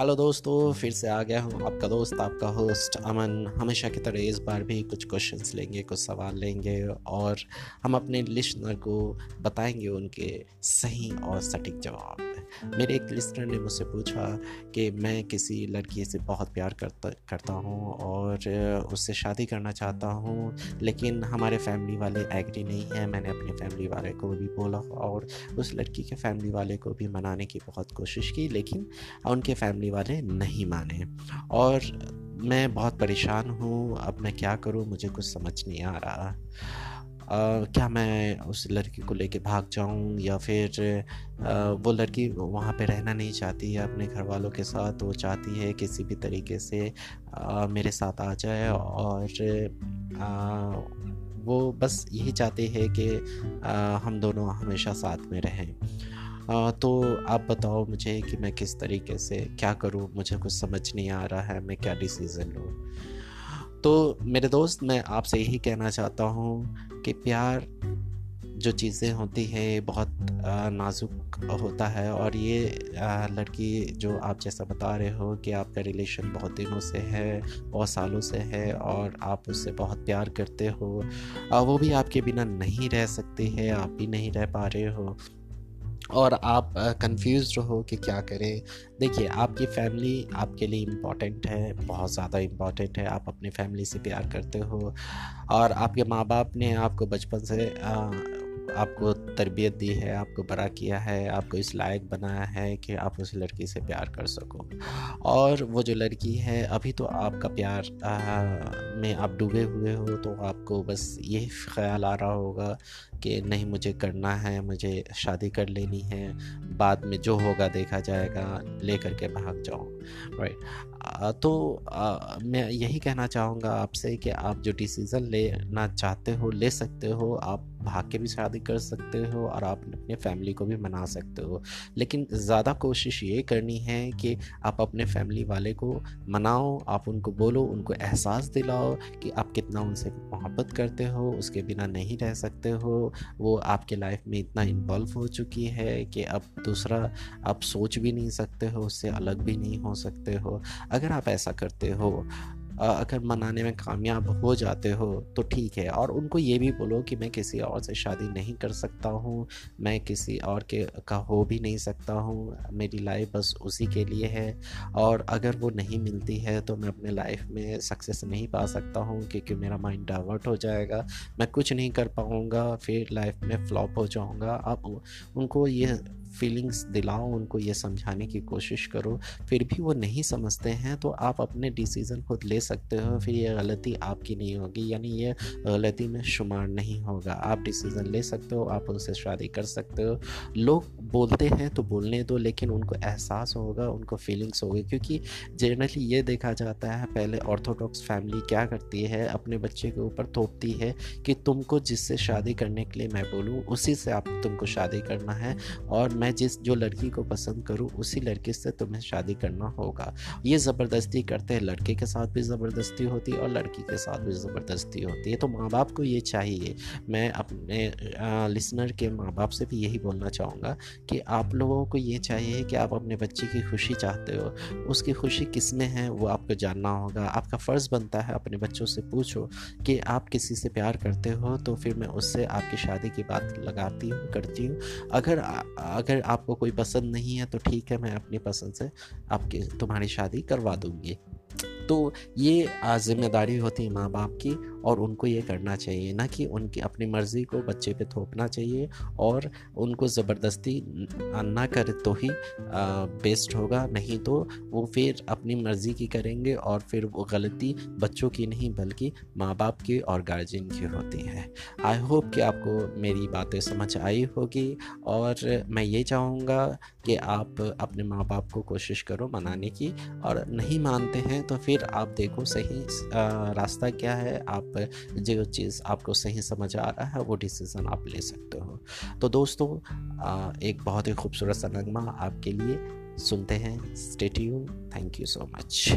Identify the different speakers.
Speaker 1: Hello दोस्तों, फिर से आ गया हूँ आपका दोस्त, आपका होस्ट अमन। हमेशा की तरह इस बार भी कुछ क्वेश्चंस लेंगे, कुछ सवाल लेंगे और हम अपने लिसनर को बताएँगे उनके सही और सटीक जवाब। मेरे एक लिस्टर ने मुझसे पूछा कि मैं किसी लड़की से बहुत प्यार करता करता हूँ और उससे शादी करना चाहता हूँ, लेकिन हमारे फैमिली वाले एग्री नहीं हैं। मैंने अपने फैमिली वाले को भी बोला और उस लड़की के फैमिली वाले को भी मनाने की बहुत कोशिश की, लेकिन उनके फैमिली वाले नहीं माने। और मैं बहुत परेशान हूँ, अब मैं क्या करूँ? मुझे कुछ समझ नहीं आ रहा। क्या मैं उस लड़की को लेके भाग जाऊँ या फिर वो लड़की वहाँ पे रहना नहीं चाहती है अपने घर वालों के साथ वो चाहती है किसी भी तरीके से मेरे साथ आ जाए और वो बस यही चाहते हैं कि हम दोनों हमेशा साथ में रहें। आ, तो आप बताओ मुझे कि मैं किस तरीके से क्या करूँ? मुझे कुछ समझ नहीं आ रहा है मैं क्या डिसीज़न लूँ? तो मेरे दोस्त, मैं आपसे यही कहना चाहता हूँ कि प्यार जो चीज़ें होती हैं बहुत नाजुक होता है और ये लड़की जो आप जैसा बता रहे हो कि आपका रिलेशन बहुत दिनों से है बहुत सालों से है और आप उससे बहुत प्यार करते हो वो भी आपके बिना नहीं रह सकती है, आप भी नहीं रह पा रहे हो। और आप कंफ्यूज रहो कि क्या करें। देखिए आपकी फैमिली आपके लिए इंपॉर्टेंट है बहुत ज़्यादा इंपॉर्टेंट है। आप अपने फैमिली से प्यार करते हो और आपके माँ बाप ने आपको बचपन से आ, आपको तरबियत दी है आपको बड़ा किया है आपको इस लायक बनाया है कि आप उस लड़की से प्यार कर सको। और वो जो लड़की है अभी तो आपका प्यार आ, में आप डूबे हुए हो तो आपको बस यही ख्याल आ रहा होगा कि नहीं मुझे करना है मुझे शादी कर लेनी है बाद में जो होगा देखा जाएगा ले करके भाग जाओ राइट तो आ, मैं यही कहना चाहूँगा आपसे कि आप जो डिसीज़न लेना चाहते हो ले सकते हो आप भाग के भी शादी कर सकते हो और आप अपने फैमिली को भी मना सकते हो। लेकिन ज़्यादा कोशिश ये करनी है कि आप अपने फैमिली वाले को मनाओ आप उनको बोलो उनको एहसास दिलाओ कि आप कितना उनसे मोहब्बत करते हो उसके बिना नहीं रह सकते हो। वो आपके लाइफ में इतना इन्वॉल्व हो चुकी है कि अब दूसरा आप सोच भी नहीं सकते हो उससे अलग भी नहीं हो सकते हो। आप ऐसा करते हो अगर मनाने में कामयाब हो जाते हो तो ठीक है। और उनको ये भी बोलो कि मैं किसी और से शादी नहीं कर सकता हूँ, मैं किसी और के, का हो भी नहीं सकता हूँ, मेरी लाइफ बस उसी के लिए है। और अगर वो नहीं मिलती है तो मैं अपने लाइफ में सक्सेस नहीं पा सकता हूँ, क्योंकि मेरा माइंड डाइवर्ट हो जाएगा। मैं कुछ नहीं कर पाऊँगा, फिर लाइफ में फ्लॉप हो जाऊँगा। आप उनको ये फीलिंग्स दिलाओ उनको, ये समझाने की कोशिश करो। फिर भी वो नहीं समझते हैं तो आप अपने डिसीज़न खुद ले सकते हो, फिर ये गलती आपकी नहीं होगी, यानी ये गलती में शुमार नहीं होगा। आप डिसीज़न ले सकते हो, आप उनसे शादी कर सकते हो। लोग बोलते हैं तो बोलने दो, लेकिन उनको एहसास होगा, उनको फीलिंग्स होगी, क्योंकि जनरली ये देखा जाता है, पहले ऑर्थोडॉक्स फैमिली क्या करती है, अपने बच्चे के ऊपर थोपती है कि तुमको जिससे शादी करने के लिए मैं बोलूँ, उसी से आप तुमको शादी करना है, और मैं जिस, जो लड़की को पसंद करूँ, उसी लड़के से तुम्हें शादी करना होगा। ये ज़बरदस्ती करते हैं। लड़के के साथ भी ज़बरदस्ती होती है और लड़की के साथ भी ज़बरदस्ती होती है। तो माँ बाप को ये चाहिए। मैं अपने लिसनर के माँ बाप से भी यही बोलना चाहूँगा कि आप लोगों को ये चाहिए कि आप अपने बच्चे की खुशी चाहते हो। उसकी खुशी किसमें है, वो आपको जानना होगा। आपका फ़र्ज़ बनता है अपने बच्चों से पूछो कि आप किसी से प्यार करते हो तो फिर मैं उससे आपकी शादी की बात लगाती हूँ, करती हूँ। अगर अगर अगर आपको कोई पसंद नहीं है तो ठीक है, मैं अपनी पसंद से आपकी, तुम्हारी शादी करवा दूँगी। तो ये ज़िम्मेदारी होती है माँ बाप की और उनको ये करना चाहिए ना कि उनकी अपनी मर्ज़ी को बच्चे पे थोपना चाहिए और उनको ज़बरदस्ती ना करे तो ही बेस्ट होगा, नहीं तो वो फिर अपनी मर्ज़ी की करेंगे और फिर वो गलती बच्चों की नहीं बल्कि माँ बाप की और गार्जियन की होती है। आई होप कि आपको मेरी बातें समझ आई होगी और मैं ये चाहूँगा कि आप अपने माँ बाप को कोशिश करो मनाने की और नहीं मानते हैं तो फिर आप देखो सही रास्ता क्या है। आप जो चीज़ आपको सही समझ आ रहा है, वो डिसीज़न आप ले सकते हो। तो दोस्तों एक बहुत ही खूबसूरत सा नगमा आपके लिए। सुनते हैं stay tuned thank you so much